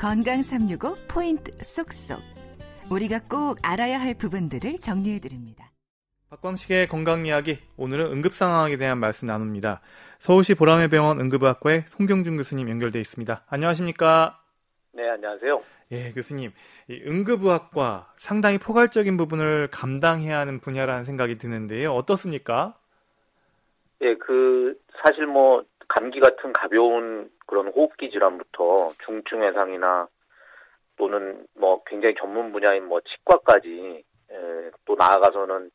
건강 365 포인트 쏙쏙. 우리가 꼭 알아야 할 부분들을 정리해 드립니다. 박광식의 건강 이야기. 오늘은 응급 상황에 대한 말씀 나눕니다. 서울시 보라매 병원 응급의학과의 송경준 교수님 연결돼 있습니다. 안녕하십니까? 네, 안녕하세요. 예, 교수님. 응급의학과 상당히 포괄적인 부분을 감당해야 하는 분야라는 생각이 드는데요. 어떻습니까? 예, 그 사실 뭐 감기 같은 가벼운 그런 호흡기 질환부터 중증 외상이나 또는 뭐 굉장히 전문 분야인 뭐 치과까지 예, 또 나아가서는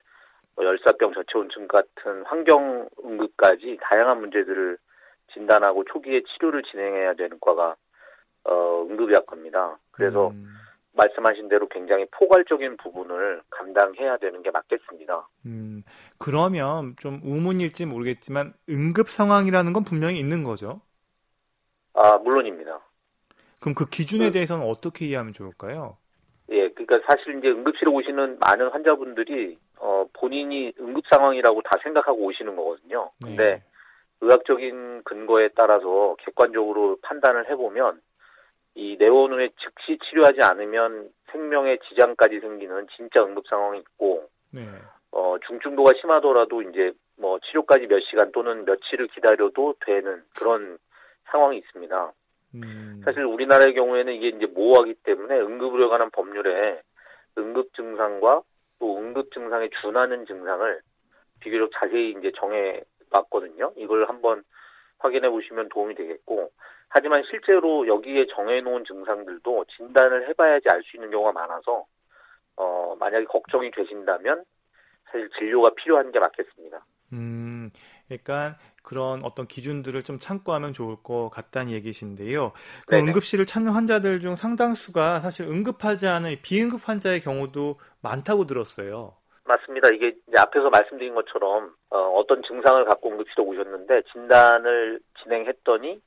뭐 열사병 저체온증 같은 환경 응급까지 다양한 문제들을 진단하고 초기에 치료를 진행해야 되는 과가 어, 응급의학과입니다. 그래서 음. 말씀하신 대로 굉장히 포괄적인 부분을 감당해야 되는 게 맞겠습니다. 음, 그러면 좀 우문일지 모르겠지만 응급 상황이라는 건 분명히 있는 거죠? 아, 물론입니다. 그럼 그 기준에 그, 대해서는 어떻게 이해하면 좋을까요? 예, 그러니까 사실 이제 응급실에 오시는 많은 환자분들이 어, 본인이 응급 상황이라고 다 생각하고 오시는 거거든요. 근데 네. 의학적인 근거에 따라서 객관적으로 판단을 해보면 이 내원 후에 즉시 치료하지 않으면 생명에 지장까지 생기는 진짜 응급 상황이 있고 네. 어, 중증도가 심하더라도 이제 뭐 치료까지 몇 시간 또는 며칠을 기다려도 되는 그런 상황이 있습니다. 음. 사실 우리나라의 경우에는 이게 이제 모호하기 때문에 응급의료에 관한 법률에 응급 증상과 또 응급 증상에 준하는 증상을 비교적 자세히 이제 정해 놨거든요. 이걸 한번 확인해 보시면 도움이 되겠고 하지만 실제로 여기에 정해놓은 증상들도 진단을 해봐야지 알 수 있는 경우가 많아서 어, 만약에 걱정이 되신다면 사실 진료가 필요한 게 맞겠습니다. 음, 그러니까 그런 어떤 기준들을 좀 참고하면 좋을 것 같다는 얘기신데요. 그 응급실을 찾는 환자들 중 상당수가 사실 응급하지 않은 비응급 환자의 경우도 많다고 들었어요. 맞습니다. 이게 앞에서 말씀드린 것처럼 어, 떤 증상을 갖고 응급실에 오셨는데 진단을 진행했더니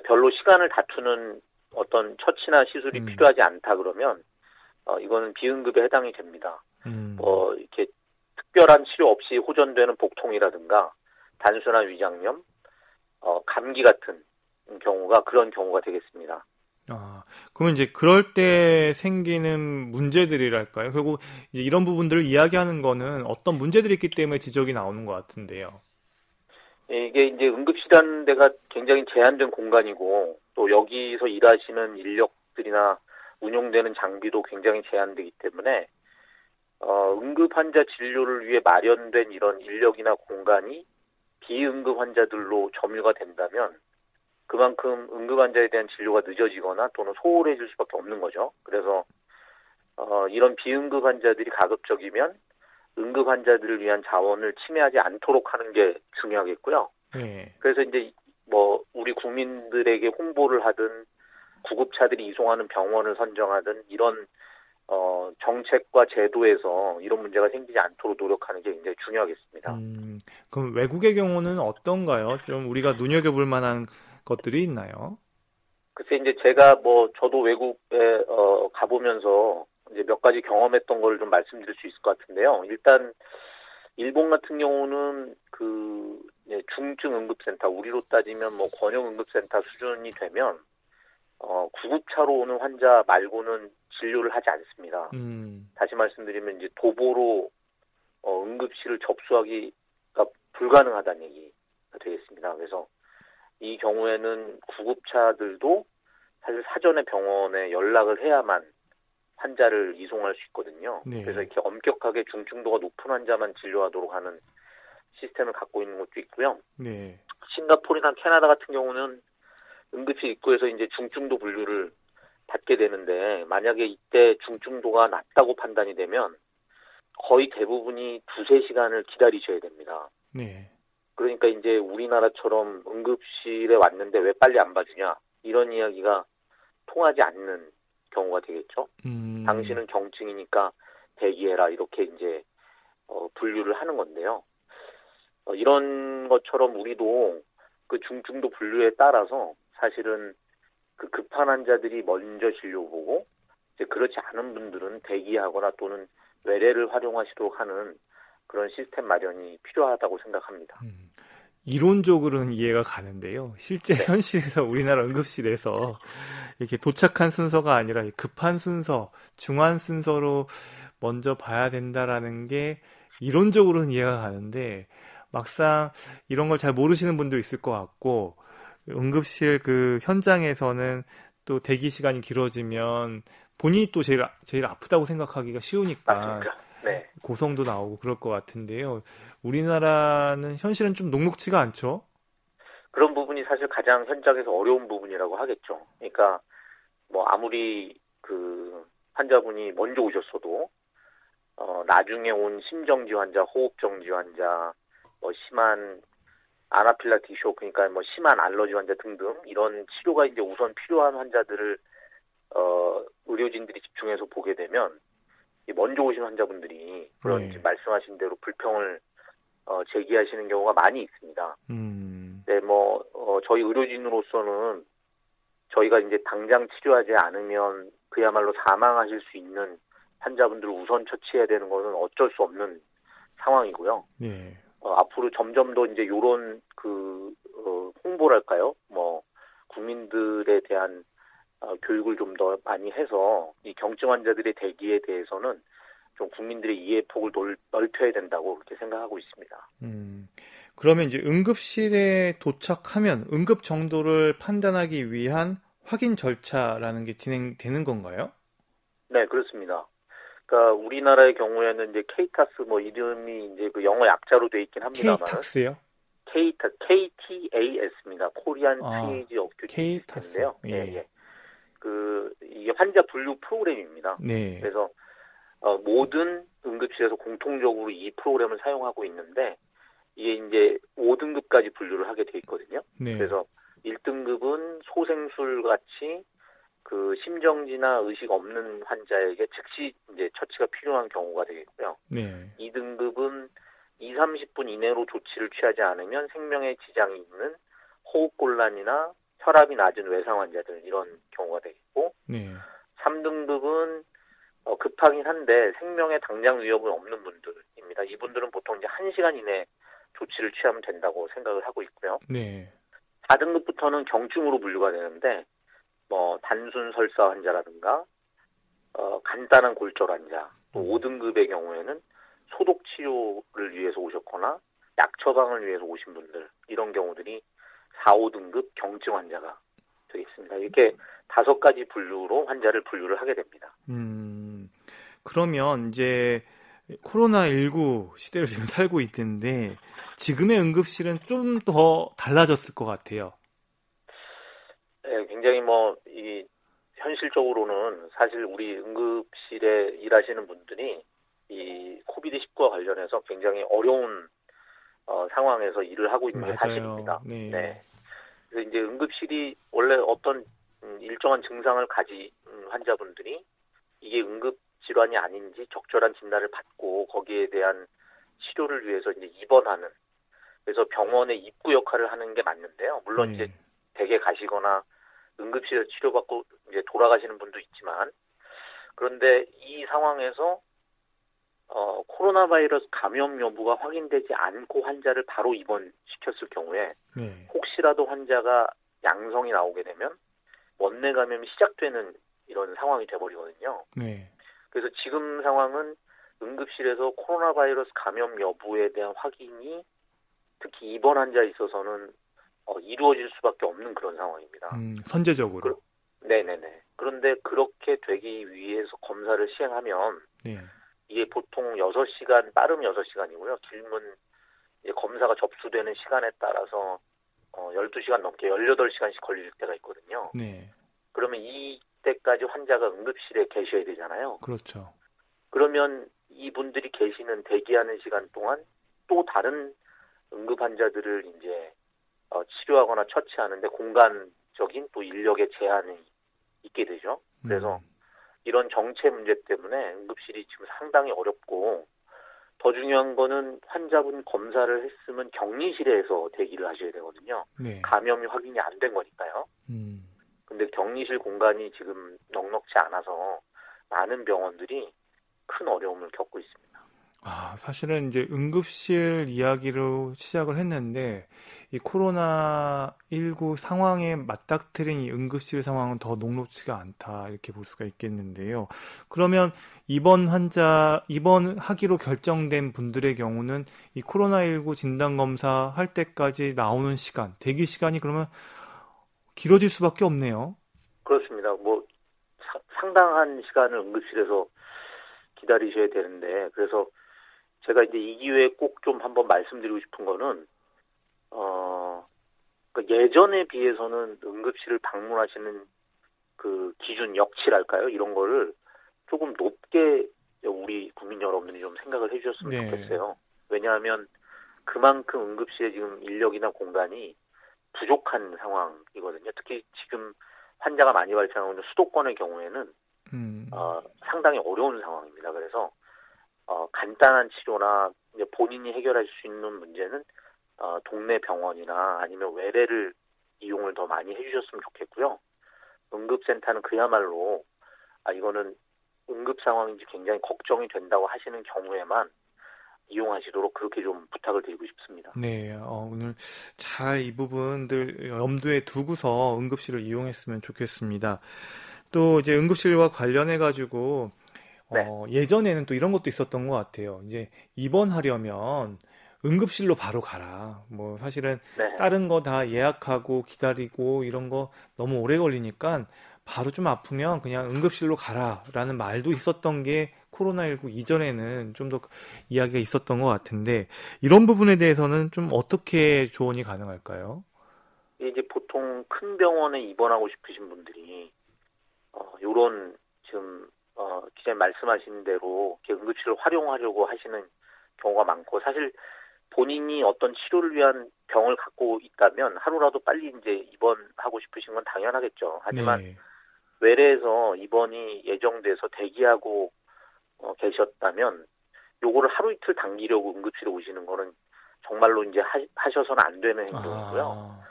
별로 시간을 다투는 어떤 처치나 시술이 음. 필요하지 않다 그러면 어, 이거는 비응급에 해당이 됩니다. 음. 뭐 이렇게 특별한 치료 없이 호전되는 복통이라든가 단순한 위장염, 어, 감기 같은 경우가 그런 경우가 되겠습니다. 아, 그러면 이제 그럴 때 생기는 문제들이랄까요? 결국 이제 이런 부분들을 이야기하는 거는 어떤 문제들이 있기 때문에 지적이 나오는 것 같은데요. 예, 이게 이제 응급실이라는 데가 굉장히 제한된 공간이고 또 여기서 일하시는 인력들이나 운용되는 장비도 굉장히 제한되기 때문에 어, 응급 환자 진료를 위해 마련된 이런 인력이나 공간이 비응급 환자들로 점유가 된다면 그만큼 응급 환자에 대한 진료가 늦어지거나 또는 소홀해질 수밖에 없는 거죠. 그래서 어, 이런 비응급 환자들이 가급적이면 응급 환자들을 위한 자원을 침해하지 않도록 하는 게 중요하겠고요. 네. 그래서 이제 뭐 우리 국민들에게 홍보를 하든 구급차들이 이송하는 병원을 선정하든 이런 어, 정책과 제도에서 이런 문제가 생기지 않도록 노력하는 게 굉장히 중요하겠습니다. 음, 그럼 외국의 경우는 어떤가요? 좀 우리가 눈여겨볼 만한 것들이 있나요? 글쎄 이제 제가 뭐 저도 외국에 어, 가보면서 이제 몇 가지 경험했던 걸 좀 말씀드릴 수 있을 것 같은데요. 일단 일본 같은 경우는 그 중증 응급센터 우리로 따지면 뭐 권역 응급센터 수준이 되면 어, 구급차로 오는 환자 말고는 진료를 하지 않습니다. 음. 다시 말씀드리면 이제 도보로 어, 응급실을 접수하기가 불가능하다는 얘기가 되겠습니다. 그래서 이 경우에는 구급차들도 사실 사전에 병원에 연락을 해야만 환자를 이송할 수 있거든요. 네. 그래서 이렇게 엄격하게 중증도가 높은 환자만 진료하도록 하는 시스템을 갖고 있는 것도 있고요. 네. 싱가포르나 캐나다 같은 경우는 응급실 입구에서 이제 중증도 분류를 받게 되는데 만약에 이때 중증도가 낮다고 판단이 되면 거의 대부분이 두세 시간을 기다리셔야 됩니다. 네. 그러니까 이제 우리나라처럼 응급실에 왔는데 왜 빨리 안 봐주냐 이런 이야기가 통하지 않는 경우가 되겠죠. 음. 당신은 경증이니까 대기해라 이렇게 이제 어, 분류를 하는 건데요. 어, 이런 것처럼 우리도 그 중증도 분류에 따라서 사실은 그 급한 환자들이 먼저 진료 보고 이제 그렇지 않은 분들은 대기하거나 또는 외래를 활용하시도록 하는 그런 시스템 마련이 필요하다고 생각합니다. 음. 이론적으로는 이해가 가는데요. 실제 네. 현실에서 우리나라 응급실에서 이렇게 도착한 순서가 아니라 급한 순서, 중한 순서로 먼저 봐야 된다라는 게 이론적으로는 이해가 가는데 막상 이런 걸 잘 모르시는 분도 있을 것 같고 응급실 그 현장에서는 또 대기 시간이 길어지면 본인이 또 제일 제일 아프다고 생각하기가 쉬우니까 맞습니다. 네. 고성도 나오고 그럴 것 같은데요. 우리나라는 현실은 좀 녹록지가 않죠. 그런 부분이 사실 가장 현장에서 어려운 부분이라고 하겠죠. 그러니까 뭐 아무리 그 환자분이 먼저 오셨어도 어 나중에 온 심정지 환자, 호흡정지 환자, 뭐 심한 아나필라티쇼 그러니까 뭐 심한 알러지 환자 등등 이런 치료가 이제 우선 필요한 환자들을 어 의료진들이 집중해서 보게 되면 먼저 오신 환자분들이 그런 네. 말씀하신 대로 불평을 어, 제기하시는 경우가 많이 있습니다. 음. 네, 뭐 어, 저희 의료진으로서는 저희가 이제 당장 치료하지 않으면 그야말로 사망하실 수 있는 환자분들을 우선 처치해야 되는 것은 어쩔 수 없는 상황이고요. 네. 어, 앞으로 점점 더 이제 요런 그 어, 홍보랄까요? 뭐 국민들에 대한 어, 교육을 좀 더 많이 해서 이 경증 환자들의 대기에 대해서는 좀 국민들의 이해 폭을 넓, 혀야 된다고 그렇게 생각하고 있습니다. 음, 그러면 이제 응급실에 도착하면 응급 정도를 판단하기 위한 확인 절차라는 게 진행되는 건가요? 네, 그렇습니다. 그러니까 우리나라의 경우에는 이제 케이타스 뭐 이름이 이제 그 영어 약자로 돼 있긴 합니다만 케이타스요? 케이타 KTAS입니다. 코리안 트레이지 어큐티인데요. 예. 예, 예. 그 이게 환자 분류 프로그램입니다. 네. 그래서 어, 모든 응급실에서 공통적으로 이 프로그램을 사용하고 있는데 이게 이제 5등급까지 분류를 하게 돼 있거든요. 네. 그래서 1등급은 소생술 같이 그 심정지나 의식 없는 환자에게 즉시 이제 처치가 필요한 경우가 되겠고요. 네. 2등급은 2, 30분 이내로 조치를 취하지 않으면 생명에 지장이 있는 호흡곤란이나 혈압이 낮은 외상 환자들 이런 경우가 되겠고 네. 3등급은 어, 급하긴 한데 생명에 당장 위협은 없는 분들입니다. 이분들은 보통 이제 1시간 이내 조치를 취하면 된다고 생각을 하고 있고요. 네. 4등급부터는 경증으로 분류가 되는데 뭐 단순 설사 환자라든가 어, 간단한 골절 환자, 또 5등급의 음. 경우에는 소독 치료를 위해서 오셨거나 약 처방을 위해서 오신 분들 이런 경우들이 4, 5등급 경증 환자가 되겠습니다. 이렇게 다섯 가지 분류로 환자를 분류를 하게 됩니다. 음, 그러면 이제 코로나19 시대를 지금 살고 있는데 지금의 응급실은 좀 더 달라졌을 것 같아요. 네, 굉장히 뭐, 이, 현실적으로는 사실 우리 응급실에 일하시는 분들이 이 코비드 19와 관련해서 굉장히 어려운 어, 상황에서 일을 하고 있는 맞아요. 게 사실입니다. 네. 네. 그래서 이제 응급실이 원래 어떤 음, 일정한 증상을 가진 환자분들이 이게 응급 질환이 아닌지 적절한 진단을 받고 거기에 대한 치료를 위해서 이제 입원하는 그래서 병원의 입구 역할을 하는 게 맞는데요. 물론 음. 이제 댁에 가시거나 응급실에서 치료받고 이제 돌아가시는 분도 있지만 그런데 이 상황에서 어, 코로나 바이러스 감염 여부가 확인되지 않고 환자를 바로 입원시켰을 경우에 네. 혹시라도 환자가 양성이 나오게 되면 원내 감염이 시작되는 이런 상황이 돼버리거든요. 네. 그래서 지금 상황은 응급실에서 코로나 바이러스 감염 여부에 대한 확인이 특히 입원 환자에 있어서는 어, 이루어질 수밖에 없는 그런 상황입니다. 음, 선제적으로. 그, 네네네. 그런데 그렇게 되기 위해서 검사를 시행하면 네. 이게 보통 6시간, 빠르면 6시간이고요. 길면 검사가 접수되는 시간에 따라서 어, 12시간 넘게 18시간씩 걸릴 때가 있거든요. 네. 그러면 이때까지 환자가 응급실에 계셔야 되잖아요. 그렇죠. 그러면 이분들이 계시는 대기하는 시간 동안 또 다른 응급 환자들을 이제 어, 치료하거나 처치하는데 공간적인 또 인력의 제한이 있게 되죠. 그래서 음. 이런 정체 문제 때문에 응급실이 지금 상당히 어렵고 더 중요한 거는 환자분 검사를 했으면 격리실에서 대기를 하셔야 되거든요. 네. 감염이 확인이 안 된 거니까요. 음. 근데 격리실 공간이 지금 넉넉지 않아서 많은 병원들이 큰 어려움을 겪고 있습니다. 아, 사실은 이제 응급실 이야기로 시작을 했는데 이 코로나 19 상황에 맞닥뜨린 이 응급실 상황은 더 녹록지가 않다 이렇게 볼 수가 있겠는데요. 그러면 입원 환자 입원하기로 결정된 분들의 경우는 이 코로나 19 진단 검사 할 때까지 나오는 시간, 대기 시간이 그러면 길어질 수밖에 없네요. 그렇습니다. 뭐 상당한 시간을 응급실에서 기다리셔야 되는데 그래서 제가 이제 이 기회에 꼭 좀 한번 말씀드리고 싶은 거는 어 그러니까 예전에 비해서는 응급실을 방문하시는 그 기준 역치랄까요 이런 거를 조금 높게 우리 국민 여러분들이 좀 생각을 해주셨으면 네. 좋겠어요. 왜냐하면 그만큼 응급실에 지금 인력이나 공간이 부족한 상황이거든요. 특히 지금 환자가 많이 발생하고 있는 수도권의 경우에는 음. 어, 상당히 어려운 상황입니다. 그래서 어, 간단한 치료나 이제 본인이 해결할 수 있는 문제는 어, 동네 병원이나 아니면 외래를 이용을 더 많이 해주셨으면 좋겠고요. 응급센터는 그야말로 아 이거는 응급 상황인지 굉장히 걱정이 된다고 하시는 경우에만 이용하시도록 그렇게 좀 부탁을 드리고 싶습니다. 네, 어, 오늘 잘 이 부분들 염두에 두고서 응급실을 이용했으면 좋겠습니다. 또 이제 응급실과 관련해 가지고 네. 어, 예전에는 또 이런 것도 있었던 것 같아요. 이제 입원하려면 응급실로 바로 가라. 뭐 사실은 네. 다른 거 다 예약하고 기다리고 이런 거 너무 오래 걸리니까 바로 좀 아프면 그냥 응급실로 가라라는 말도 있었던 게 코로나19 이전에는 좀 더 이야기가 있었던 것 같은데 이런 부분에 대해서는 좀 어떻게 조언이 가능할까요? 이제 보통 큰 병원에 입원하고 싶으신 분들이 어, 요런 지금 어, 기자님 말씀하신 대로 응급실을 활용하려고 하시는 경우가 많고 사실 본인이 어떤 치료를 위한 병을 갖고 있다면 하루라도 빨리 이제 입원하고 싶으신 건 당연하겠죠. 하지만 네. 외래에서 입원이 예정돼서 대기하고 어, 계셨다면 요거를 하루 이틀 당기려고 응급실에 오시는 거는 정말로 이제 하, 셔서는안 되는 행동이고요. 아.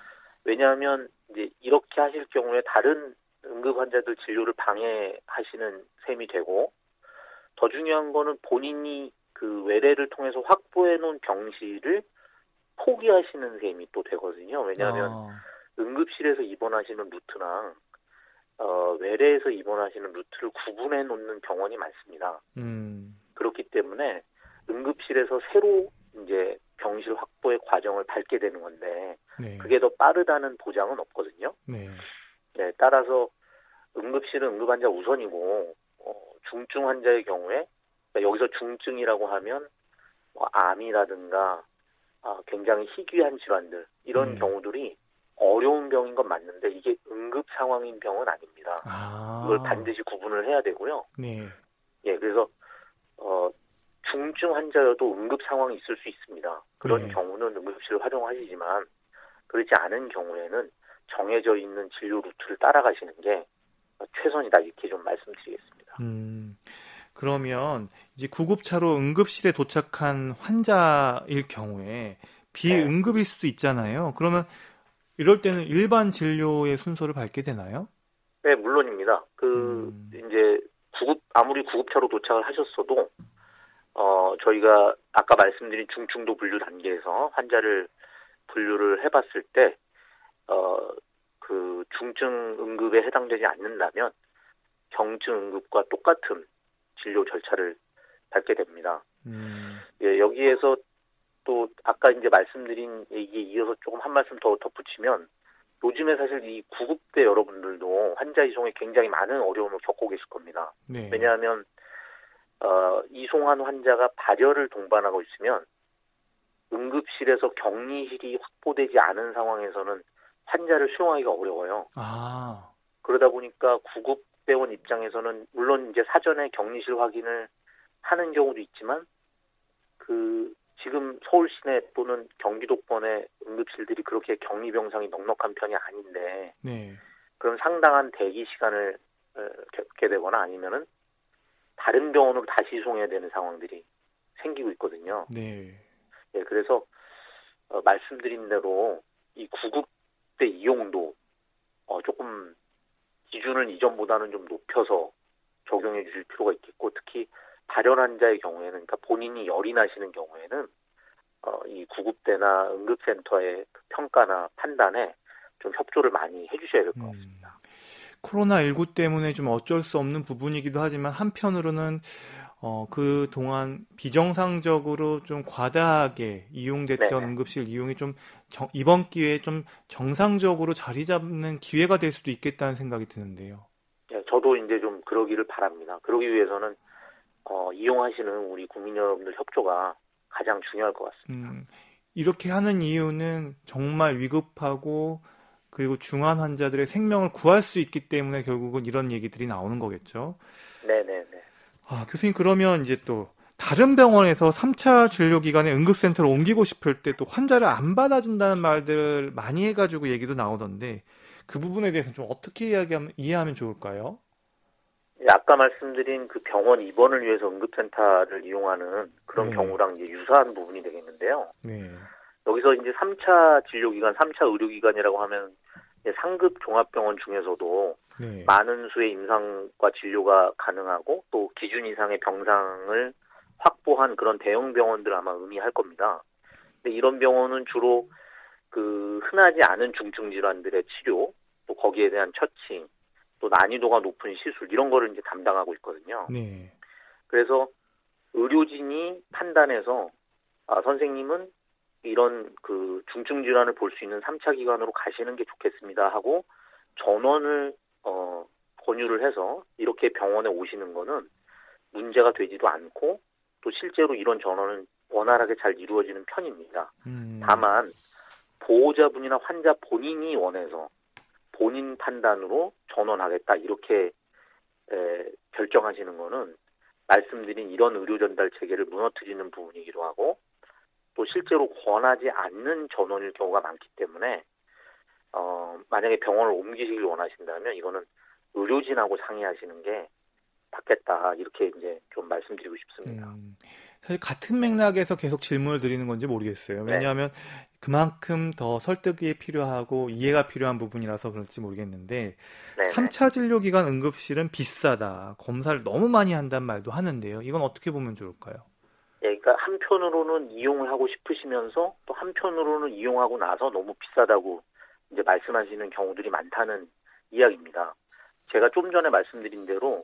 왜냐하면 이제 이렇게 하실 경우에 다른 응급 환자들 진료를 방해하시는 셈이 되고 더 중요한 거는 본인이 그 외래를 통해서 확보해 놓은 병실을 포기하시는 셈이 또 되거든요. 왜냐하면 아. 응급실에서 입원하시는 루트랑 어, 외래에서 입원하시는 루트를 구분해 놓는 병원이 많습니다. 음. 그렇기 때문에 응급실에서 새로 이제 병실 확보의 과정을 밟게 되는 건데 네. 그게 더 빠르다는 보장은 없거든요. 네. 네, 따라서 응급실은 응급환자 우선이고 어, 중증 환자의 경우에 그러니까 여기서 중증이라고 하면 뭐 암이라든가 아, 굉장히 희귀한 질환들 이런 음. 경우들이 어려운 병인 건 맞는데 이게 응급 상황인 병은 아닙니다. 아. 이걸 반드시 구분을 해야 되고요. 네. 예, 그래서 어, 중증 환자여도 응급 상황이 있을 수 있습니다. 그런 네. 경우는 응급실을 활용하시지만 그렇지 않은 경우에는 정해져 있는 진료 루트를 따라가시는 게 최선이다 이렇게 좀 말씀드리겠습니다. 음, 그러면 이제 구급차로 응급실에 도착한 환자일 경우에 비응급일 수도 있잖아요. 그러면 이럴 때는 일반 진료의 순서를 밟게 되나요? 네, 물론입니다. 그 음. 이제 구급 아무리 구급차로 도착을 하셨어도 어 저희가 아까 말씀드린 중증도 분류 단계에서 환자를 분류를 해봤을 때 어 그 중증 응급에 해당되지 않는다면 경증 응급과 똑같은 진료 절차를 밟게 됩니다. 음. 예, 여기에서 또 아까 이제 말씀드린 얘기에 이어서 조금 한 말씀 더 덧붙이면 요즘에 사실 이 구급대 여러분들도 환자 이송에 굉장히 많은 어려움을 겪고 계실 겁니다. 네. 왜냐하면 어, 이송한 환자가 발열을 동반하고 있으면 응급실에서 격리실이 확보되지 않은 상황에서는 환자를 수용하기가 어려워요. 아. 그러다 보니까 구급대원 입장에서는 물론 이제 사전에 격리실 확인을 하는 경우도 있지만 그 지금 서울 시내 또는 경기도권의 응급실들이 그렇게 격리 병상이 넉넉한 편이 아닌데 네. 그럼 상당한 대기 시간을 어, 겪게 되거나 아니면은 다른 병원으로 다시 이송해야 되는 상황들이 생기고 있거든요. 네. 예, 그래서 어, 말씀드린 대로 이 구급 때 이용도 어, 조금 기준을 이전보다는 좀 높여서 적용해 주실 필요가 있겠고 특히 발열 환자의 경우에는 그러니까 본인이 열이 나시는 경우에는 어, 이 구급대나 응급센터의 그 평가나 판단에 좀 협조를 많이 해주셔야 될것 음. 같습니다. 음, 코로나 19 때문에 좀 어쩔 수 없는 부분이기도 하지만 한편으로는 어, 그 동안 비정상적으로 좀 과다하게 이용됐던 네네. 응급실 이용이 좀 정, 이번 기회에 좀 정상적으로 자리 잡는 기회가 될 수도 있겠다는 생각이 드는데요. 네, 저도 이제 좀 그러기를 바랍니다. 그러기 위해서는 어, 이용하시는 우리 국민 여러분들 협조가 가장 중요할 것 같습니다. 음, 이렇게 하는 이유는 정말 위급하고 그리고 중환 환자들의 생명을 구할 수 있기 때문에 결국은 이런 얘기들이 나오는 거겠죠. 네네네. 아, 교수님 그러면 이제 또 다른 병원에서 3차 진료 기간에 응급센터로 옮기고 싶을 때 또 환자를 안 받아준다는 말들 많이 해가지고 얘기도 나오던데 그 부분에 대해서는 좀 어떻게 이야기하면 이해하면 좋을까요? 예, 아까 말씀드린 그 병원 입원을 위해서 응급센터를 이용하는 그런 네. 경우랑 이제 유사한 부분이 되겠는데요. 네. 여기서 이제 3차 진료기관, 3차 의료기관이라고 하면 상급 종합병원 중에서도 네. 많은 수의 임상과 진료가 가능하고 또 기준 이상의 병상을 확보한 그런 대형 병원들 아마 의미할 겁니다. 근데 이런 병원은 주로 그 흔하지 않은 중증 질환들의 치료, 또 거기에 대한 처치, 또 난이도가 높은 시술 이런 거를 이제 담당하고 있거든요. 네. 그래서 의료진이 판단해서 아, 선생님은 이런 그 중증 질환을 볼 수 있는 3차 기관으로 가시는 게 좋겠습니다 하고 전원을 어 권유를 해서 이렇게 병원에 오시는 거는 문제가 되지도 않고 또 실제로 이런 전원은 원활하게 잘 이루어지는 편입니다. 음. 다만 보호자분이나 환자 본인이 원해서 본인 판단으로 전원하겠다 이렇게 에, 결정하시는 거는 말씀드린 이런 의료 전달 체계를 무너뜨리는 부분이기도 하고 또 실제로 권하지 않는 전원일 경우가 많기 때문에 어, 만약에 병원을 옮기시길 원하신다면 이거는 의료진하고 상의하시는 게 받겠다 이렇게 이제 좀 말씀드리고 싶습니다. 음, 사실 같은 맥락에서 계속 질문을 드리는 건지 모르겠어요. 네. 왜냐하면 네. 그만큼 더 설득이 필요하고 이해가 필요한 부분이라서 그럴지 모르겠는데 네네. 3차 진료 기간 응급실은 비싸다. 검사를 너무 많이 한다는 말도 하는데요. 이건 어떻게 보면 좋을까요? 예, 그러니까 한편으로는 이용을 하고 싶으시면서 또 한편으로는 이용하고 나서 너무 비싸다고 이제 말씀하시는 경우들이 많다는 이야기입니다. 제가 좀 전에 말씀드린 대로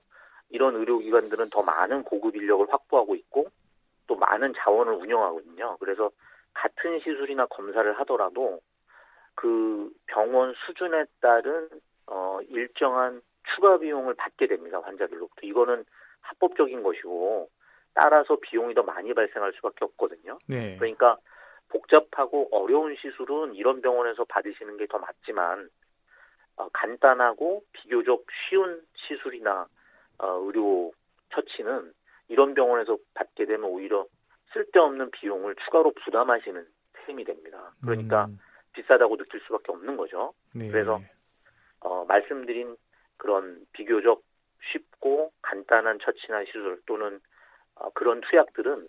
이런 의료기관들은 더 많은 고급 인력을 확보하고 있고 또 많은 자원을 운영하거든요. 그래서 같은 시술이나 검사를 하더라도 그 병원 수준에 따른 어 일정한 추가 비용을 받게 됩니다. 환자들로부터. 이거는 합법적인 것이고 따라서 비용이 더 많이 발생할 수밖에 없거든요. 네. 그러니까 복잡하고 어려운 시술은 이런 병원에서 받으시는 게 더 맞지만 어, 간단하고 비교적 쉬운 시술이나 어, 의료 처치는 이런 병원에서 받게 되면 오히려 쓸데없는 비용을 추가로 부담하시는 셈이 됩니다. 그러니까 음. 비싸다고 느낄 수밖에 없는 거죠. 네. 그래서 어, 말씀드린 그런 비교적 쉽고 간단한 처치나 시술 또는 어, 그런 투약들은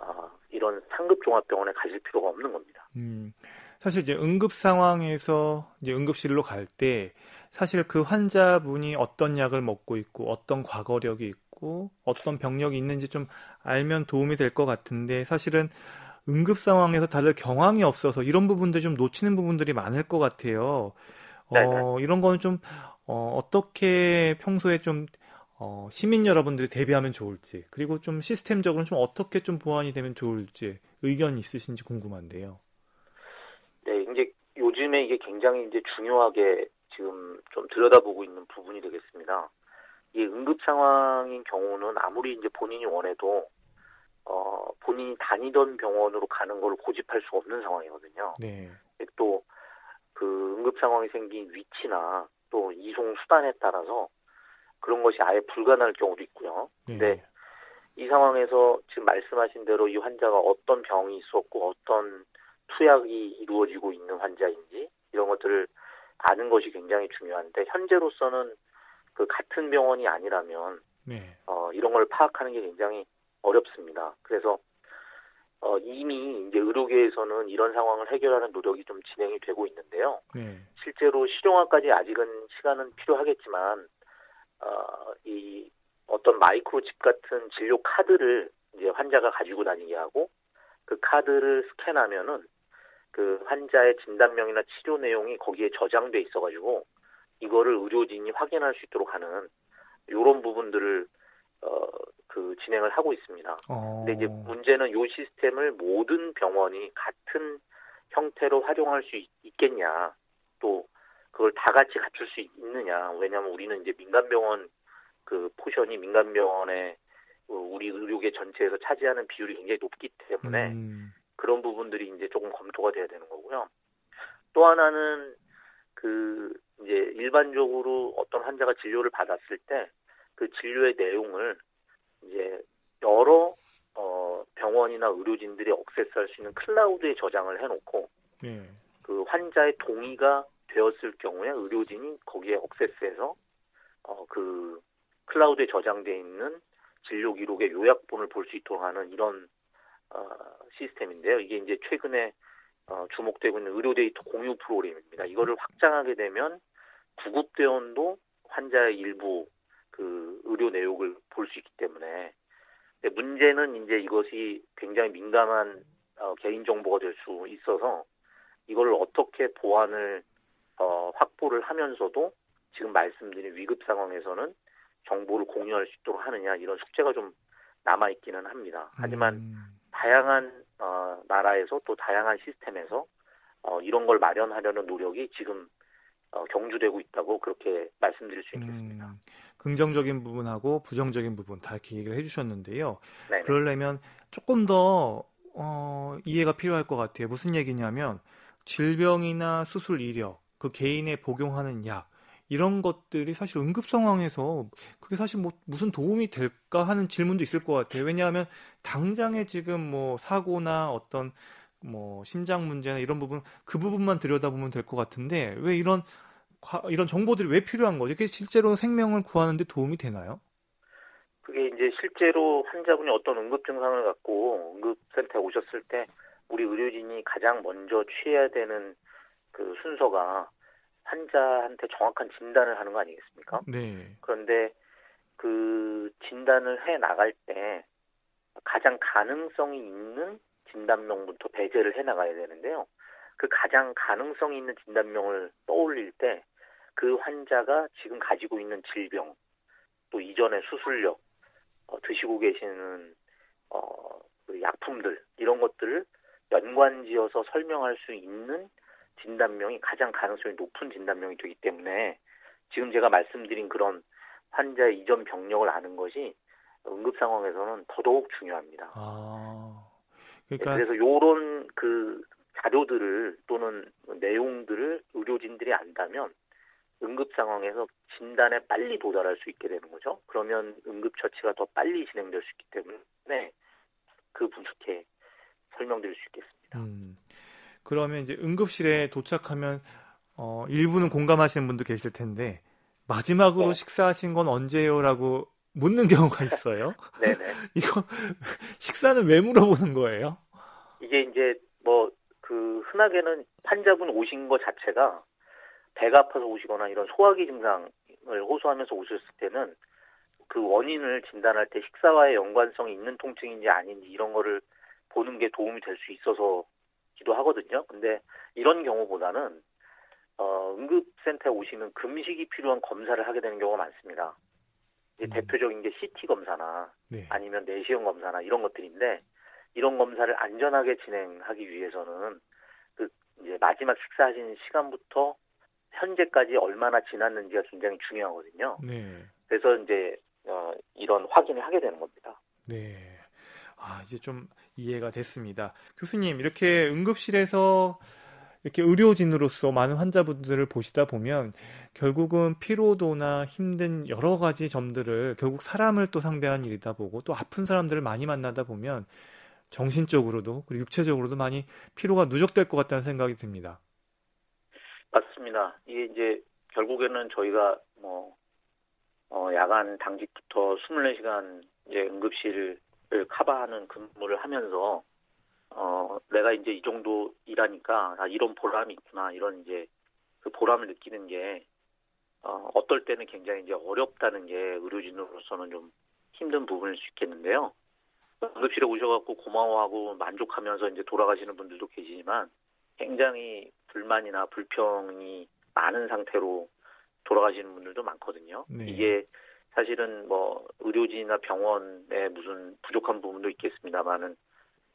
어, 이런 상급 종합병원에 가실 필요가 없는 겁니다. 음, 사실 이제 응급 상황에서 이제 응급실로 갈 때 사실 그 환자분이 어떤 약을 먹고 있고 어떤 과거력이 있고 어떤 병력이 있는지 좀 알면 도움이 될 것 같은데 사실은 응급 상황에서 다들 경황이 없어서 이런 부분들 좀 놓치는 부분들이 많을 것 같아요. 어, 이런 거는 좀 어, 어떻게 평소에 좀 어, 시민 여러분들이 대비하면 좋을지 그리고 좀 시스템적으로 좀 어떻게 좀 보완이 되면 좋을지 의견 있으신지 궁금한데요. 네, 이제 요즘에 이게 굉장히 이제 중요하게 지금 좀 들여다보고 있는 부분이 되겠습니다. 이 응급 상황인 경우는 아무리 이제 본인이 원해도 어, 본인이 다니던 병원으로 가는 걸 고집할 수 없는 상황이거든요. 네. 또그 응급 상황이 생긴 위치나 또 이송 수단에 따라서 그런 것이 아예 불가능할 경우도 있고요. 네. 근데 이 상황에서 지금 말씀하신 대로 이 환자가 어떤 병이 있었고 어떤 투약이 이루어지고 있는 환자인지 이런 것들을 아는 것이 굉장히 중요한데 현재로서는 그 같은 병원이 아니라면 네. 어, 이런 걸 파악하는 게 굉장히 어렵습니다. 그래서 어, 이미 이제 의료계에서는 이런 상황을 해결하는 노력이 좀 진행이 되고 있는데요. 네. 실제로 실용화까지 아직은 시간은 필요하겠지만 어, 이 어떤 마이크로칩 같은 진료 카드를 이제 환자가 가지고 다니게 하고 그 카드를 스캔하면은 그 환자의 진단명이나 치료 내용이 거기에 저장돼 있어가지고 이거를 의료진이 확인할 수 있도록 하는 이런 부분들을 어, 그 진행을 하고 있습니다. 어. 근데 이제 문제는 이 시스템을 모든 병원이 같은 형태로 활용할 수 있, 있겠냐, 또 그걸 다 같이 갖출 수 있느냐. 왜냐하면 우리는 이제 민간병원 그 포션이 민간병원의 어, 우리 의료계 전체에서 차지하는 비율이 굉장히 높기 때문에 음. 그런 부분들이 이제 조금 검토가 돼야 되는 거고요. 또 하나는 그 이제 일반적으로 어떤 환자가 진료를 받았을 때 그 진료의 내용을 이제 여러 어 병원이나 의료진들이 access할 수 있는 클라우드에 저장을 해놓고 네. 그 환자의 동의가 되었을 경우에 의료진이 거기에 억세스해서 어 그 클라우드에 저장돼 있는 진료 기록의 요약본을 볼 수 있도록 하는 이런 어, 시스템인데요. 이게 이제 최근에 어, 주목되고 있는 의료 데이터 공유 프로그램입니다. 이거를 확장하게 되면 구급대원도 환자의 일부 그 의료 내용을 볼 수 있기 때문에 문제는 이제 이것이 굉장히 민감한 어, 개인 정보가 될 수 있어서 이걸 어떻게 보안을 어, 확보를 하면서도 지금 말씀드린 위급 상황에서는 정보를 공유할 수 있도록 하느냐 이런 숙제가 좀 남아 있기는 합니다. 하지만 음. 다양한 어, 나라에서 또 다양한 시스템에서 어, 이런 걸 마련하려는 노력이 지금 어, 경주되고 있다고 그렇게 말씀드릴 수 있겠습니다. 음, 긍정적인 부분하고 부정적인 부분 다 이렇게 얘기를 해주셨는데요. 네네. 그러려면 조금 더 어, 이해가 필요할 것 같아요. 무슨 얘기냐면 질병이나 수술 이력, 그 개인에 복용하는 약 이런 것들이 사실 응급 상황에서 그게 사실 뭐 무슨 도움이 될까 하는 질문도 있을 것 같아요. 왜냐하면 당장에 지금 뭐 사고나 어떤 뭐 심장 문제나 이런 부분 그 부분만 들여다보면 될 것 같은데 왜 이런 이런 정보들이 왜 필요한 거죠? 이게 실제로 생명을 구하는데 도움이 되나요? 그게 이제 실제로 환자분이 어떤 응급 증상을 갖고 응급센터에 오셨을 때 우리 의료진이 가장 먼저 취해야 되는 그 순서가 환자한테 정확한 진단을 하는 거 아니겠습니까? 네. 그런데 그 진단을 해 나갈 때 가장 가능성이 있는 진단명부터 배제를 해 나가야 되는데요. 그 가장 가능성이 있는 진단명을 떠올릴 때 그 환자가 지금 가지고 있는 질병, 또 이전의 수술력, 어, 드시고 계시는 어, 그 약품들 이런 것들을 연관지어서 설명할 수 있는 진단명이 가장 가능성이 높은 진단명이 되기 때문에 지금 제가 말씀드린 그런 환자의 이전 병력을 아는 것이 응급 상황에서는 더더욱 중요합니다. 아, 그러니까... 그래서 요런 그 자료들을 또는 내용들을 의료진들이 안다면 응급 상황에서 진단에 빨리 도달할 수 있게 되는 거죠. 그러면 응급 처치가 더 빨리 진행될 수 있기 때문에 그 분석해 설명드릴 수 있겠습니다. 음. 그러면 이제 응급실에 도착하면 어, 일부는 공감하시는 분도 계실 텐데 마지막으로 네. 식사하신 건 언제요라고 묻는 경우가 있어요. 네네. 이거 식사는 왜 물어보는 거예요? 이게 이제 뭐 그 흔하게는 환자분 오신 것 자체가 배가 아파서 오시거나 이런 소화기 증상을 호소하면서 오셨을 때는 그 원인을 진단할 때 식사와의 연관성이 있는 통증인지 아닌지 이런 거를 보는 게 도움이 될 수 있어서 기도 하거든요. 근데 이런 경우보다는 어, 응급센터에 오시면 금식이 필요한 검사를 하게 되는 경우가 많습니다. 음. 대표적인 게 CT 검사나 네. 아니면 내시경 검사나 이런 것들인데 이런 검사를 안전하게 진행하기 위해서는 그 이제 마지막 식사하신 시간부터 현재까지 얼마나 지났는지가 굉장히 중요하거든요. 네. 그래서 이제 어, 이런 확인을 하게 되는 겁니다. 네. 아, 이제 좀 이해가 됐습니다. 교수님, 이렇게 응급실에서 이렇게 의료진으로서 많은 환자분들을 보시다 보면 결국은 피로도나 힘든 여러 가지 점들을 결국 사람을 또 상대하는 일이다 보고 또 아픈 사람들을 많이 만나다 보면 정신적으로도 그리고 육체적으로도 많이 피로가 누적될 것 같다는 생각이 듭니다. 맞습니다. 이게 이제 결국에는 저희가 뭐 어, 야간 당직부터 24시간 이제 응급실 를 커버하는 근무를 하면서 어 내가 이제 이 정도 일하니까 아, 이런 보람이 있구나 이런 이제 그 보람을 느끼는 게 어, 어떨 때는 굉장히 이제 어렵다는 게 의료진으로서는 좀 힘든 부분일 수 있겠는데요. 응급실에 오셔갖고 고마워하고 만족하면서 이제 돌아가시는 분들도 계시지만 굉장히 불만이나 불평이 많은 상태로 돌아가시는 분들도 많거든요. 네. 이게 사실은 뭐 의료진이나 병원에 무슨 부족한 부분도 있겠습니다만은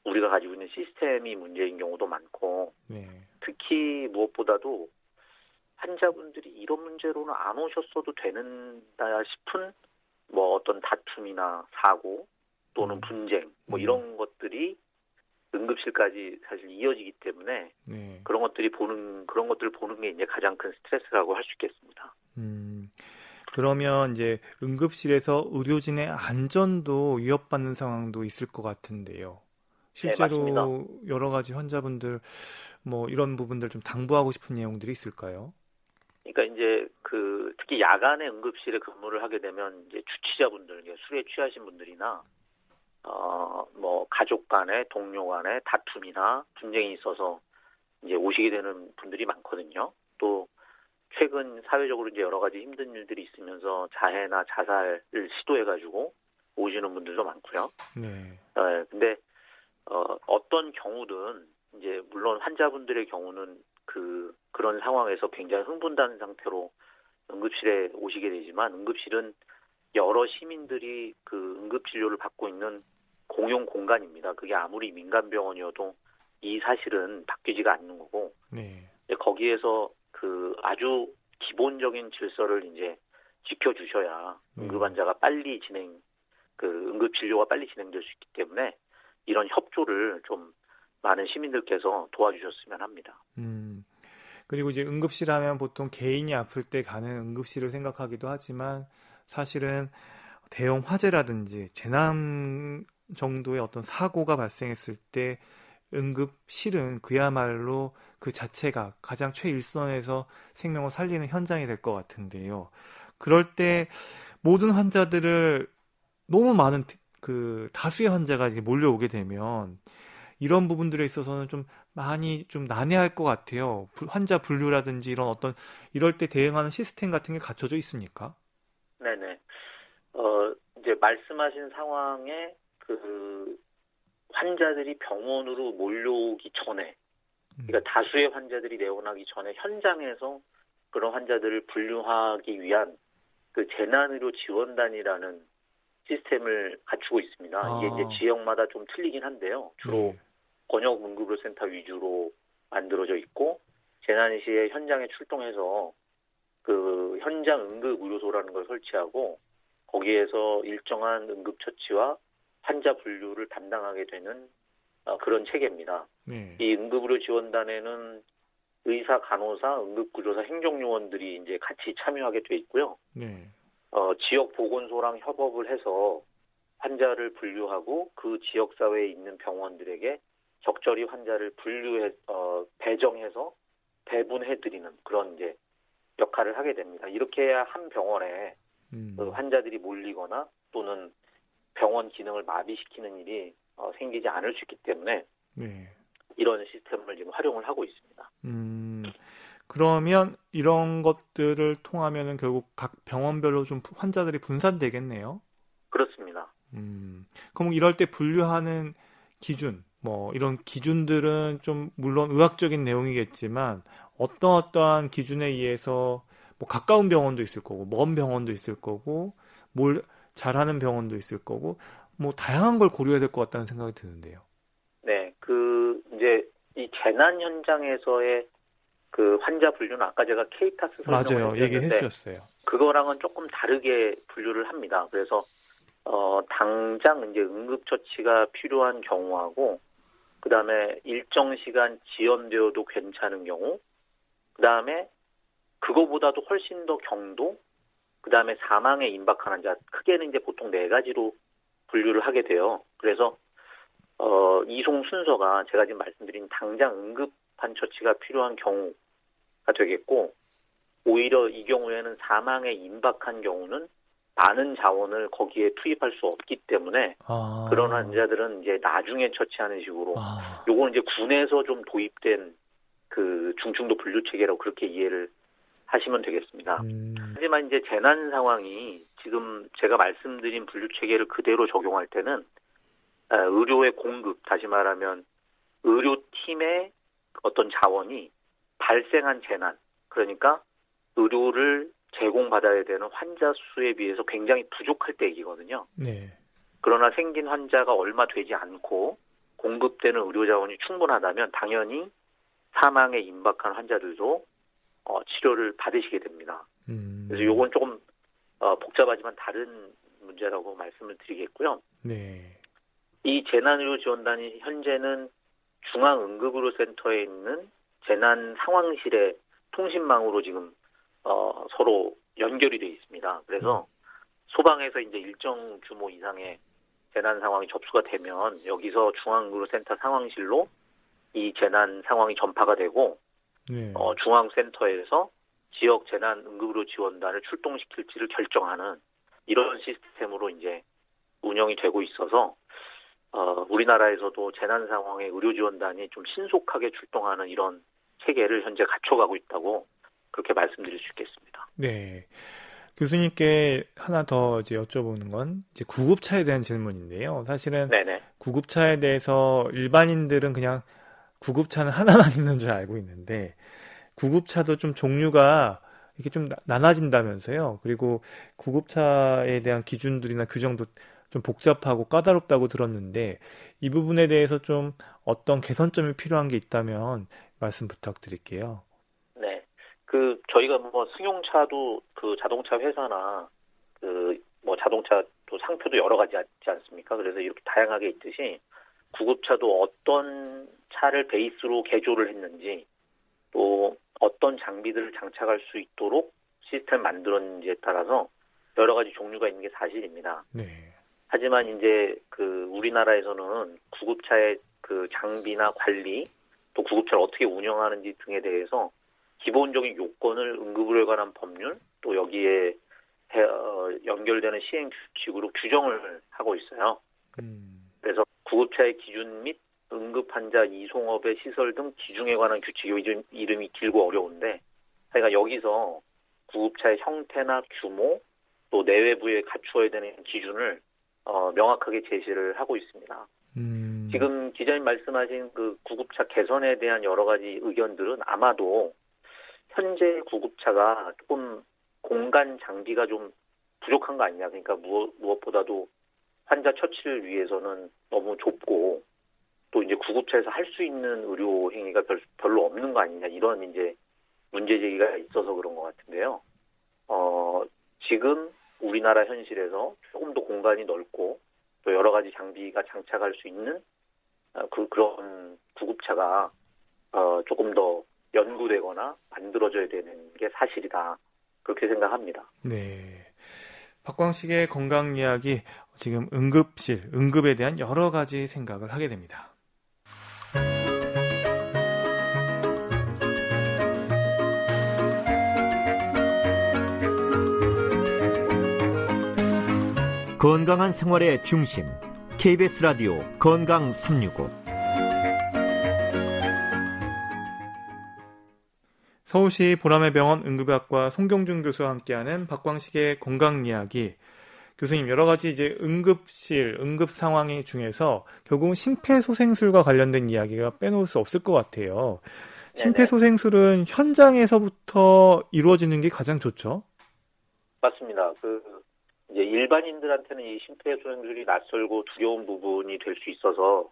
우리가 가지고 있는 시스템이 문제인 경우도 많고 네. 특히 무엇보다도 환자분들이 이런 문제로는 안 오셨어도 되는다 싶은 뭐 어떤 다툼이나 사고 또는 음. 분쟁 뭐 음. 이런 것들이 응급실까지 사실 이어지기 때문에 네. 그런 것들이 보는 그런 것들을 보는 게 이제 가장 큰 스트레스라고 할 수 있겠습니다. 음. 그러면 이제 응급실에서 의료진의 안전도 위협받는 상황도 있을 것 같은데요. 실제로 네, 여러 가지 환자분들 뭐 이런 부분들 좀 당부하고 싶은 내용들이 있을까요? 그러니까 이제 그 특히 야간에 응급실에 근무를 하게 되면 이제 주치자분들, 술에 취하신 분들이나 어 뭐 가족 간에 동료 간에 다툼이나 분쟁이 있어서 이제 오시게 되는 분들이 많거든요. 또 최근 사회적으로 이제 여러 가지 힘든 일들이 있으면서 자해나 자살을 시도해가지고 오시는 분들도 많고요. 네. 네 근데 어, 어떤 경우든 이제 물론 환자분들의 경우는 그 그런 상황에서 굉장히 흥분된 상태로 응급실에 오시게 되지만 응급실은 여러 시민들이 그 응급 진료를 받고 있는 공용 공간입니다. 그게 아무리 민간 병원이어도 이 사실은 바뀌지가 않는 거고 네. 거기에서 그 아주 기본적인 질서를 이제 지켜주셔야 음. 응급 환자가 빨리 진행 그 응급 진료가 빨리 진행될 수 있기 때문에 이런 협조를 좀 많은 시민들께서 도와주셨으면 합니다. 음. 그리고 이제 응급실 하면 보통 개인이 아플 때 가는 응급실을 생각하기도 하지만 사실은 대형 화재라든지 재난 정도의 어떤 사고가 발생했을 때 응급실은 그야말로 그 자체가 가장 최일선에서 생명을 살리는 현장이 될 것 같은데요. 그럴 때 모든 환자들을 너무 많은 그 다수의 환자가 몰려오게 되면 이런 부분들에 있어서는 좀 많이 좀 난해할 것 같아요. 환자 분류라든지 이런 어떤 이럴 때 대응하는 시스템 같은 게 갖춰져 있습니까? 네네. 어 이제 말씀하신 상황에 그 환자들이 병원으로 몰려오기 전에 그러니까 음. 다수의 환자들이 내원하기 전에 현장에서 그런 환자들을 분류하기 위한 그 재난의료 지원단이라는 시스템을 갖추고 있습니다. 아. 이게 이제 지역마다 좀 틀리긴 한데요. 주로 네. 권역 응급의료센터 위주로 만들어져 있고 재난 시에 현장에 출동해서 그 현장 응급 의료소라는 걸 설치하고 거기에서 일정한 응급 처치와 환자 분류를 담당하게 되는 어, 그런 체계입니다. 네. 이 응급의료 지원단에는 의사, 간호사, 응급구조사, 행정요원들이 이제 같이 참여하게 돼 있고요. 네. 어, 지역 보건소랑 협업을 해서 환자를 분류하고 그 지역 사회에 있는 병원들에게 적절히 환자를 분류해 어, 배정해서 배분해 드리는 그런 이제 역할을 하게 됩니다. 이렇게 해야 한 병원에 음. 그 환자들이 몰리거나 또는 병원 기능을 마비시키는 일이 어, 생기지 않을 수 있기 때문에 네. 이런 시스템을 지금 활용을 하고 있습니다. 음, 그러면 이런 것들을 통하면은 결국 각 병원별로 좀 환자들이 분산되겠네요. 그렇습니다. 음, 그럼 이럴 때 분류하는 기준, 뭐 이런 기준들은 좀 물론 의학적인 내용이겠지만 어떤 어떠한 기준에 의해서 뭐 가까운 병원도 있을 거고 먼 병원도 있을 거고 뭘 잘하는 병원도 있을 거고 뭐 다양한 걸 고려해야 될 것 같다는 생각이 드는데요. 네, 그 이제 이 재난 현장에서의 그 환자 분류는 아까 제가 케이타스 맞아요, 얘기해 주셨어요. 그거랑은 조금 다르게 분류를 합니다. 그래서 어 당장 이제 응급 처치가 필요한 경우하고 그 다음에 일정 시간 지연되어도 괜찮은 경우, 그 다음에 그거보다도 훨씬 더 경도, 그 다음에 사망에 임박한 환자, 크게는 이제 보통 네 가지로 분류를 하게 돼요. 그래서 어, 이송 순서가 제가 지금 말씀드린 당장 응급한 처치가 필요한 경우가 되겠고, 오히려 이 경우에는 사망에 임박한 경우는 많은 자원을 거기에 투입할 수 없기 때문에 아. 그런 환자들은 이제 나중에 처치하는 식으로 아. 요거는 이제 군에서 좀 도입된 그 중증도 분류 체계라고 그렇게 이해를 하시면 되겠습니다. 음. 하지만 이제 재난 상황이 지금 제가 말씀드린 분류 체계를 그대로 적용할 때는 아, 의료의 공급, 다시 말하면 의료팀의 어떤 자원이 발생한 재난, 그러니까 의료를 제공받아야 되는 환자 수에 비해서 굉장히 부족할 때 얘기거든요. 네. 그러나 생긴 환자가 얼마 되지 않고 공급되는 의료 자원이 충분하다면 당연히 사망에 임박한 환자들도 어, 치료를 받으시게 됩니다. 음. 그래서 요건 조금 어, 복잡하지만 다른 문제라고 말씀을 드리겠고요. 네. 이 재난의료 지원단이 현재는 중앙응급의료센터에 있는 재난 상황실의 통신망으로 지금 어, 서로 연결이 돼 있습니다. 그래서 소방에서 이제 일정 규모 이상의 재난 상황이 접수가 되면 여기서 중앙의료센터 상황실로 이 재난 상황이 전파가 되고 네. 어, 중앙센터에서 지역 재난 응급의료 지원단을 출동시킬지를 결정하는 이런 시스템으로 이제 운영이 되고 있어서 어, 우리나라에서도 재난 상황에 의료 지원단이 좀 신속하게 출동하는 이런 체계를 현재 갖춰가고 있다고 그렇게 말씀드릴 수 있겠습니다. 네. 교수님께 하나 더 이제 여쭤보는 건 이제 구급차에 대한 질문인데요. 사실은 네네. 구급차에 대해서 일반인들은 그냥 구급차는 하나만 있는 줄 알고 있는데 구급차도 좀 종류가 이렇게 좀 나- 나눠진다면서요. 그리고 구급차에 대한 기준들이나 규정도 좀 복잡하고 까다롭다고 들었는데 이 부분에 대해서 좀 어떤 개선점이 필요한 게 있다면 말씀 부탁드릴게요. 네. 그 저희가 뭐 승용차도 그 자동차 회사나 그 뭐 자동차 또 상표도 여러 가지 있지 않습니까? 그래서 이렇게 다양하게 있듯이 구급차도 어떤 차를 베이스로 개조를 했는지 또 어떤 장비들을 장착할 수 있도록 시스템을 만들었는지에 따라서 여러 가지 종류가 있는 게 사실입니다. 네. 하지만 이제 그 우리나라에서는 구급차의 그 장비나 관리 또 구급차를 어떻게 운영하는지 등에 대해서 기본적인 요건을 응급의료에 관한 법률 또 여기에 해- 어, 연결되는 시행 규칙으로 규정을 하고 있어요. 음. 구급차의 기준 및 응급 환자 이송업의 시설 등 기준에 관한 규칙이 이름, 이름이 길고 어려운데 그러니까 여기서 구급차의 형태나 규모 또 내외부에 갖추어야 되는 기준을 어, 명확하게 제시를 하고 있습니다. 음. 지금 기자님 말씀하신 그 구급차 개선에 대한 여러 가지 의견들은 아마도 현재 구급차가 조금 공간 장비가 좀 부족한 거 아니냐. 그러니까 무엇, 무엇보다도 환자 처치를 위해서는 너무 좁고 또 이제 구급차에서 할 수 있는 의료 행위가 별, 별로 없는 거 아니냐. 이런 이제 문제 제기가 있어서 그런 것 같은데요. 어, 지금 우리나라 현실에서 조금 더 공간이 넓고 또 여러 가지 장비가 장착할 수 있는 어, 그 그런 구급차가 어, 조금 더 연구되거나 만들어져야 되는 게 사실이다 그렇게 생각합니다. 네. 박광식의 건강 이야기 지금 응급실, 응급에 대한 여러 가지 생각을 하게 됩니다. 건강한 생활의 중심 KBS 라디오 건강 365 서울시 보람의 병원 응급의학과 송경준 교수와 함께하는 박광식의 건강 이야기. 교수님 여러 가지 이제 응급실, 응급 상황이 중에서 결국은 심폐소생술과 관련된 이야기가 빼놓을 수 없을 것 같아요. 심폐소생술은 현장에서부터 이루어지는 게 가장 좋죠. 맞습니다. 그 이제 일반인들한테는 이 심폐소생술이 낯설고 두려운 부분이 될 수 있어서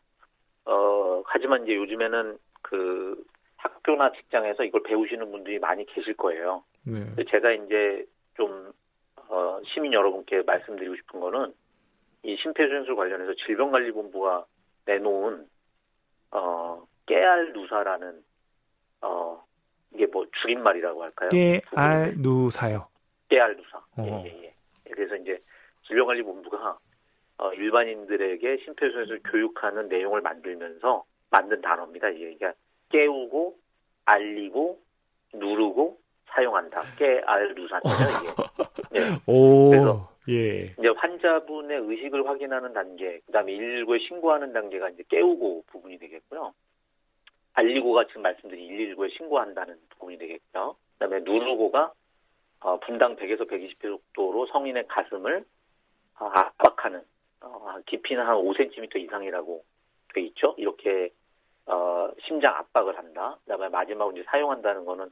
어 하지만 이제 요즘에는 그 학교나 직장에서 이걸 배우시는 분들이 많이 계실 거예요. 네. 제가 이제 좀 어, 시민 여러분께 말씀드리고 싶은 거는 이 심폐소생술 관련해서 질병관리본부가 내놓은 어, 깨알 누사라는 어, 이게 뭐 줄임말이라고 할까요? 깨알누사요. 깨알 누사. 어. 예, 예, 예. 그래서 이제 질병관리본부가 어, 일반인들에게 심폐소생술 교육하는 내용을 만들면서 만든 단어입니다. 이게 그러니까 깨우고 알리고 누르고 사용한다. 깨알. 이게. 예. 오, 그래서- 예. 이제 환자분의 의식을 확인하는 단계, 그다음에 119에 신고하는 단계가 이제 깨우고 부분이 되겠고요. 알리고가 지금 말씀드린 119에 신고한다는 부분이 되겠고요. 그다음에 누르고가 어, 분당 100에서 120회 속도로 성인의 가슴을 어, 압박하는 어, 깊이는 한 5cm 이상이라고 돼 있죠. 이렇게 어, 심장 압박을 한다. 그다음에 마지막으로 이제 사용한다는 거는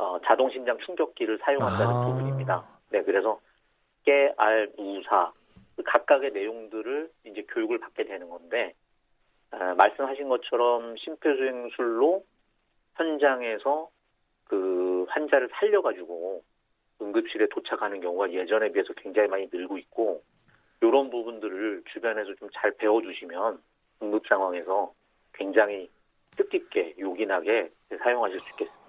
어, 자동 심장 충격기를 사용한다는 아. 부분입니다. 네, 그래서 깨, 알, 우사 그 각각의 내용들을 이제 교육을 받게 되는 건데 아, 말씀하신 것처럼 심폐소생술로 현장에서 그 환자를 살려가지고 응급실에 도착하는 경우가 예전에 비해서 굉장히 많이 늘고 있고 이런 부분들을 주변에서 좀 잘 배워주시면 응급 상황에서 굉장히 뜻깊게 요긴하게 사용하실 수 있겠습니다.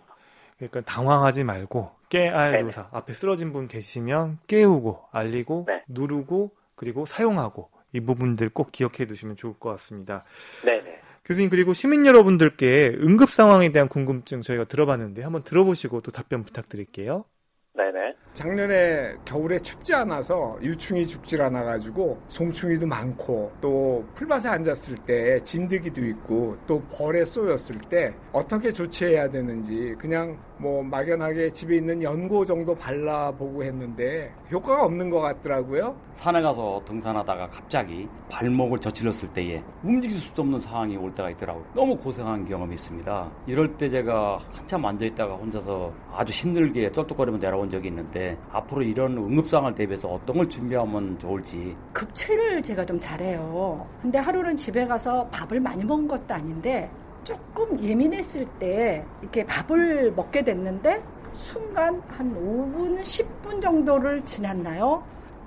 그러니까 당황하지 말고 깨알 네네. 노사 앞에 쓰러진 분 계시면 깨우고 알리고 네. 누르고 그리고 사용하고 이 부분들 꼭 기억해 두시면 좋을 것 같습니다. 네네. 교수님 그리고 시민 여러분들께 응급 상황에 대한 궁금증 저희가 들어봤는데 한번 들어보시고 또 답변 부탁드릴게요. 네네. 작년에 겨울에 춥지 않아서 유충이 죽질 않아가지고 송충이도 많고 또 풀밭에 앉았을 때 진드기도 있고 또 벌에 쏘였을 때 어떻게 조치해야 되는지 그냥 뭐 막연하게 집에 있는 연고 정도 발라보고 했는데 효과가 없는 것 같더라고요. 산에 가서 등산하다가 갑자기 발목을 저질렀을 때에 움직일 수도 없는 상황이 올 때가 있더라고요. 너무 고생한 경험이 있습니다. 이럴 때 제가 한참 앉아있다가 혼자서 아주 힘들게 쩔뚝거리며 내려온 적이 있는데 앞으로 이런 응급상황을 대비해서 어떤 걸 준비하면 좋을지 급체를 제가 좀 잘해요. 근데 하루는 집에 가서 밥을 많이 먹은 것도 아닌데 조금 예민했을 때 이렇게 밥을 먹게 됐는데 순간 한 5분, 10분 정도를 지났나요?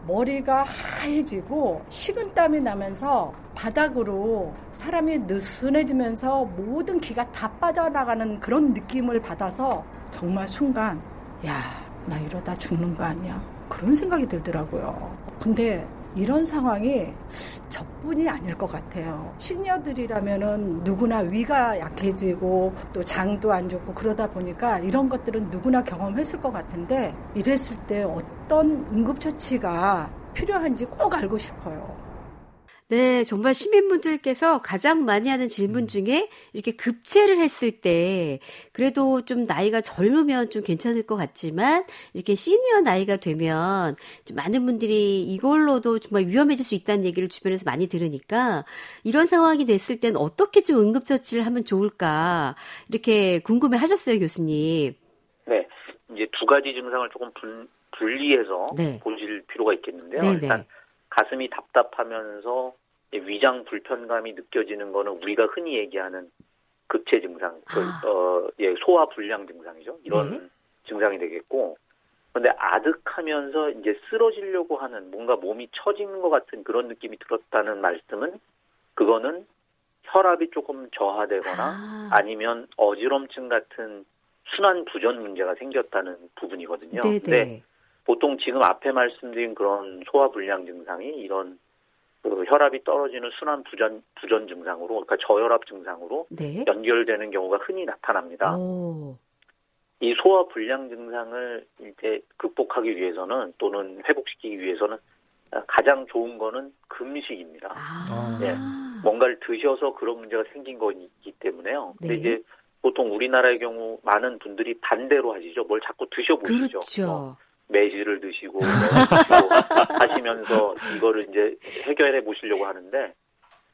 머리가 하얘지고 식은땀이 나면서 바닥으로 사람이 느슨해지면서 모든 기가 다 빠져나가는 그런 느낌을 받아서 정말 순간 야, 나 이러다 죽는 거 아니야? 그런 생각이 들더라고요. 근데 이런 상황이 저뿐이 아닐 것 같아요. 시니어들이라면은 누구나 위가 약해지고 또 장도 안 좋고 그러다 보니까 이런 것들은 누구나 경험했을 것 같은데 이랬을 때 어떤 응급처치가 필요한지 꼭 알고 싶어요. 네, 정말 시민분들께서 가장 많이 하는 질문 중에 이렇게 급체를 했을 때 그래도 좀 나이가 젊으면 좀 괜찮을 것 같지만 이렇게 시니어 나이가 되면 좀 많은 분들이 이걸로도 정말 위험해질 수 있다는 얘기를 주변에서 많이 들으니까 이런 상황이 됐을 땐 어떻게 좀 응급처치를 하면 좋을까 이렇게 궁금해 하셨어요, 교수님. 네. 이제 두 가지 증상을 조금 분, 분리해서 네. 보실 필요가 있겠는데요. 네네. 일단 가슴이 답답하면서 위장 불편감이 느껴지는 거는 우리가 흔히 얘기하는 급체 증상, 그, 아. 어, 예, 소화 불량 증상이죠. 이런 네. 증상이 되겠고, 근데 아득하면서 이제 쓰러지려고 하는 뭔가 몸이 처지는 것 같은 그런 느낌이 들었다는 말씀은 그거는 혈압이 조금 저하되거나 아. 아니면 어지럼증 같은 순환 부전 문제가 생겼다는 부분이거든요. 네네. 근데 보통 지금 앞에 말씀드린 그런 소화 불량 증상이 이런 그 혈압이 떨어지는 순환 부전 부전 증상으로 그러니까 저혈압 증상으로 네. 연결되는 경우가 흔히 나타납니다. 오. 이 소화 불량 증상을 이제 극복하기 위해서는 또는 회복시키기 위해서는 가장 좋은 거는 금식입니다. 아. 예. 뭔가를 드셔서 그런 문제가 생긴 거기 때문에요. 근데 네. 이제 보통 우리나라의 경우 많은 분들이 반대로 하시죠. 뭘 자꾸 드셔보시죠. 뭐 그렇죠. 매실을 드시고 뭐 드시고 하시면서 이거를 이제 해결해 보시려고 하는데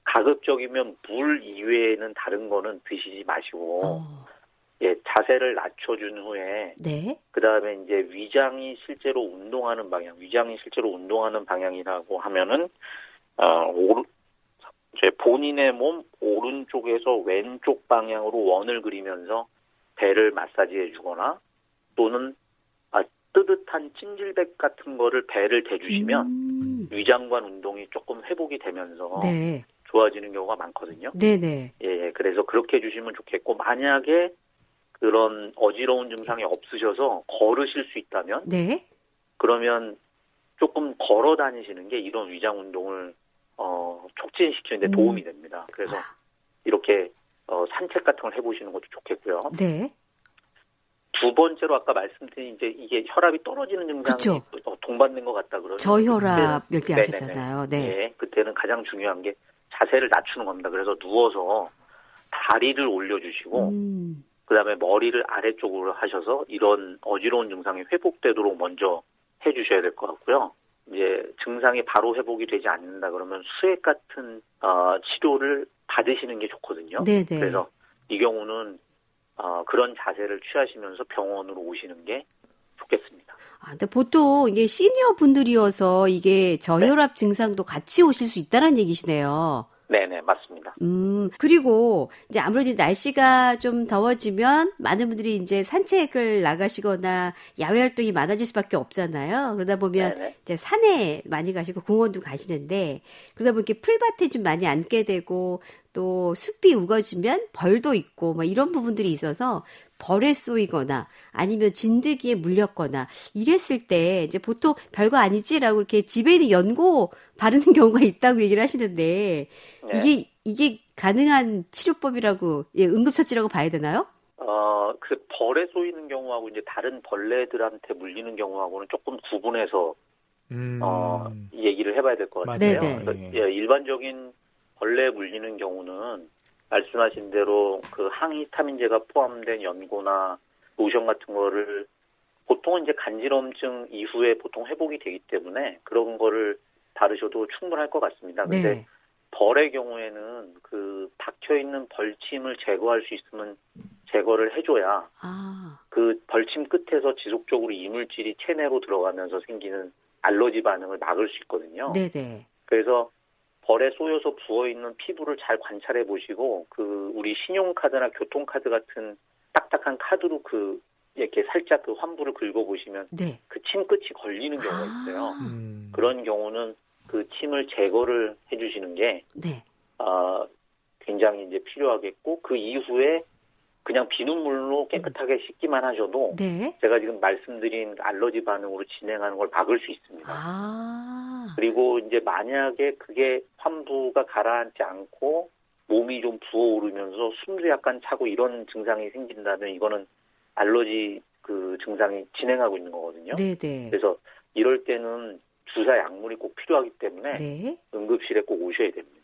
가급적이면 물 이외에는 다른 거는 드시지 마시고 어. 예 자세를 낮춰준 후에 네. 그 다음에 이제 위장이 실제로 운동하는 방향, 위장이 실제로 운동하는 방향이라고 하면은 어 오른 제 본인의 몸 오른쪽에서 왼쪽 방향으로 원을 그리면서 배를 마사지해 주거나 또는 아, 뜨뜻한 찜질백 같은 거를 배를 대주시면 음. 위장관 운동이 조금 회복이 되면서 네. 좋아지는 경우가 많거든요. 네네. 예, 그래서 그렇게 해주시면 좋겠고 만약에 그런 어지러운 증상이 없으셔서 걸으실 수 있다면 네. 그러면 조금 걸어 다니시는 게 이런 위장 운동을 어, 촉진시키는데 음. 도움이 됩니다. 그래서 이렇게 어, 산책 같은 걸 해보시는 것도 좋겠고요. 네. 두 번째로 아까 말씀드린 이제 이게 혈압이 떨어지는 증상이 그쵸. 어, 동반된 것 같다 그러면 저혈압 얘기하셨잖아요. 네. 예, 그때는 가장 중요한 게 자세를 낮추는 겁니다. 그래서 누워서 다리를 올려주시고 음. 그다음에 머리를 아래쪽으로 하셔서 이런 어지러운 증상이 회복되도록 먼저 해주셔야 될 것 같고요. 이제 증상이 바로 회복이 되지 않는다 그러면 수액 같은 어, 치료를 받으시는 게 좋거든요. 네네. 그래서 이 경우는 어, 그런 자세를 취하시면서 병원으로 오시는 게 좋겠습니다. 아, 근데 보통 이게 시니어 분들이어서 이게 저혈압 네. 증상도 같이 오실 수 있다는 얘기시네요. 네네 맞습니다. 음, 그리고 이제 아무래도 날씨가 좀 더워지면 많은 분들이 이제 산책을 나가시거나 야외 활동이 많아질 수밖에 없잖아요. 그러다 보면 네네. 이제 산에 많이 가시고 공원도 가시는데 그러다 보니까 풀밭에 좀 많이 앉게 되고 또 숲이 우거지면 벌도 있고 뭐 이런 부분들이 있어서 벌에 쏘이거나 아니면 진드기에 물렸거나 이랬을 때 이제 보통 별거 아니지라고 이렇게 집에 있는 연고 바르는 경우가 있다고 얘기를 하시는데 네. 이게 이게 가능한 치료법이라고 예, 응급처치라고 봐야 되나요? 어, 그 벌에 쏘이는 경우하고 이제 다른 벌레들한테 물리는 경우하고는 조금 구분해서 음. 어, 얘기를 해봐야 될 것 같아요. 네네. 그래서 예, 일반적인 벌레 물리는 경우는 말씀하신 대로 그 항히스타민제가 포함된 연고나 로션 같은 거를 보통은 이제 간지럼증 이후에 보통 회복이 되기 때문에 그런 거를 바르셔도 충분할 것 같습니다. 근데 네. 벌의 경우에는 그 박혀 있는 벌침을 제거할 수 있으면 제거를 해줘야 아, 그 벌침 끝에서 지속적으로 이물질이 체내로 들어가면서 생기는 알러지 반응을 막을 수 있거든요. 네네. 그래서 벌에 쏘여서 부어 있는 피부를 잘 관찰해 보시고 그 우리 신용카드나 교통카드 같은 딱딱한 카드로 그 이렇게 살짝 그 환부를 긁어 보시면 네. 그 침 끝이 걸리는 경우가 있어요. 아. 음. 그런 경우는 그 침을 제거를 해주시는 게 네. 아, 굉장히 이제 필요하겠고 그 이후에 그냥 비눗물로 깨끗하게 씻기만 하셔도 네. 제가 지금 말씀드린 알러지 반응으로 진행하는 걸 막을 수 있습니다. 아. 그리고 이제 만약에 그게 환부가 가라앉지 않고 몸이 좀 부어오르면서 숨도 약간 차고 이런 증상이 생긴다면 이거는 알러지 그 증상이 진행하고 있는 거거든요. 네네. 그래서 이럴 때는 주사 약물이 꼭 필요하기 때문에 네. 응급실에 꼭 오셔야 됩니다.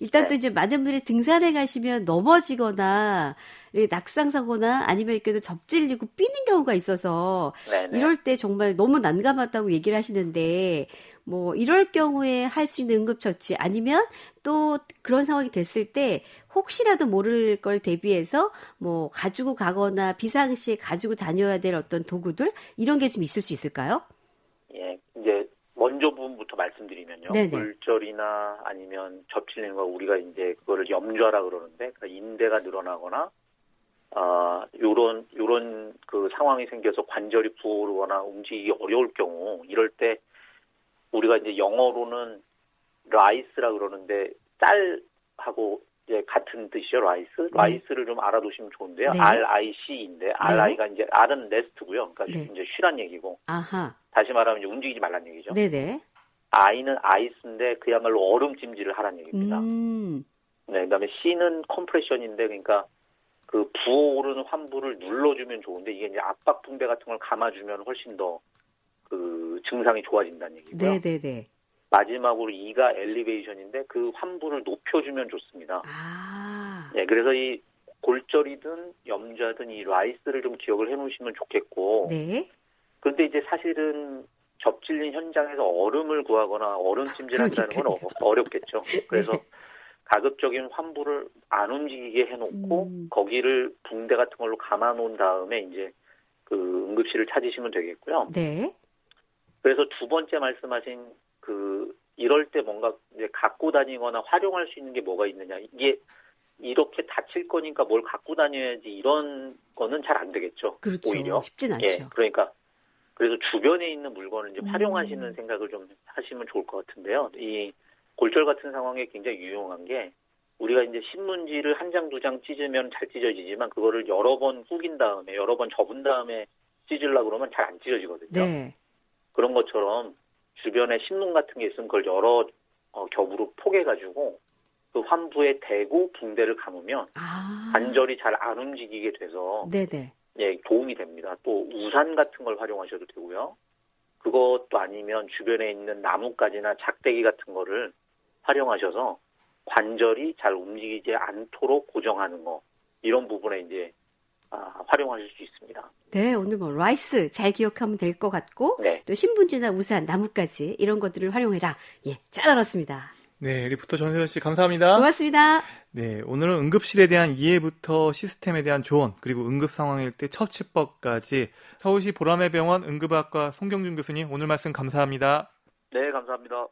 일단 또 네. 이제 많은 분들이 등산에 가시면 넘어지거나 이렇게 낙상사거나 아니면 이렇게 도 접질리고 삐는 경우가 있어서 네네. 이럴 때 정말 너무 난감하다고 얘기를 하시는데 뭐 이럴 경우에 할 수 있는 응급처치 아니면 또 그런 상황이 됐을 때 혹시라도 모를 걸 대비해서 뭐 가지고 가거나 비상시에 가지고 다녀야 될 어떤 도구들 이런 게 좀 있을 수 있을까요? 예, 먼저 부분부터 말씀드리면요. 네네. 굴절이나 아니면 접질리는 거 우리가 이제 그거를 염좌라 그러는데 그러니까 인대가 늘어나거나 아 요런 요런 그 상황이 생겨서 관절이 부어오르거나 움직이기 어려울 경우 이럴 때 우리가 이제 영어로는 RICE라 그러는데 쌀하고 이제 같은 뜻이죠 RICE RICE를 좀 알아두시면 좋은데요 네. R I C인데 R I가 이제 R은 rest고요 그러니까 네. 이제 쉬란 얘기고 아하. 다시 말하면 이제 움직이지 말란 얘기죠. 네네. I는 ice인데 그야말로 얼음 찜질을 하란 얘기입니다. 음. 네, 그다음에 C는 컴프레션인데 그러니까 그 부어오르는 환부를 눌러주면 좋은데 이게 이제 압박 붕대 같은 걸 감아주면 훨씬 더 그 증상이 좋아진다는 얘기고요. 네네네. 마지막으로 E가 엘리베이션인데 그 환부를 높여주면 좋습니다. 아. 네, 그래서 이 골절이든 염좌든 이 라이스를 좀 기억을 해놓으시면 좋겠고 네. 그런데 이제 사실은 접질린 현장에서 얼음을 구하거나 얼음 찜질한다는 건 그러니까요. 어, 어렵겠죠. 그래서 네. 가급적인 환부를 안 움직이게 해놓고 음. 거기를 붕대 같은 걸로 감아놓은 다음에 이제 그 응급실을 찾으시면 되겠고요. 네. 그래서 두 번째 말씀하신 그 이럴 때 뭔가 이제 갖고 다니거나 활용할 수 있는 게 뭐가 있느냐 이게 이렇게 다칠 거니까 뭘 갖고 다녀야지 이런 거는 잘 안 되겠죠. 그렇죠. 오히려 쉽진 않죠. 예, 그러니까 그래서 주변에 있는 물건을 이제 음. 활용하시는 생각을 좀 하시면 좋을 것 같은데요. 이 골절 같은 상황에 굉장히 유용한 게 우리가 이제 신문지를 한 장 두 장 찢으면 잘 찢어지지만 그거를 여러 번 후긴 다음에 여러 번 접은 다음에 찢으려 그러면 잘 안 찢어지거든요. 네. 그런 것처럼 주변에 신문 같은 게 있으면 그걸 여러 어, 겹으로 포개가지고 그 환부에 대고 붕대를 감으면 아. 관절이 잘 안 움직이게 돼서 네네. 예, 도움이 됩니다. 또 우산 같은 걸 활용하셔도 되고요. 그것도 아니면 주변에 있는 나뭇가지나 작대기 같은 거를 활용하셔서 관절이 잘 움직이지 않도록 고정하는 거 이런 부분에 이제 아, 활용하실 수 있습니다. 네, 오늘 뭐 RICE 잘 기억하면 될 것 같고 네. 또 신문지나 우산, 나뭇가지 이런 것들을 활용해라. 예, 잘 알았습니다. 네, 리포터 전세현 씨 감사합니다. 고맙습니다. 네, 오늘은 응급실에 대한 이해부터 시스템에 대한 조언, 그리고 응급 상황일 때 처치법까지 서울시 보라매 병원 응급의학과 송경준 교수님 오늘 말씀 감사합니다. 네, 감사합니다.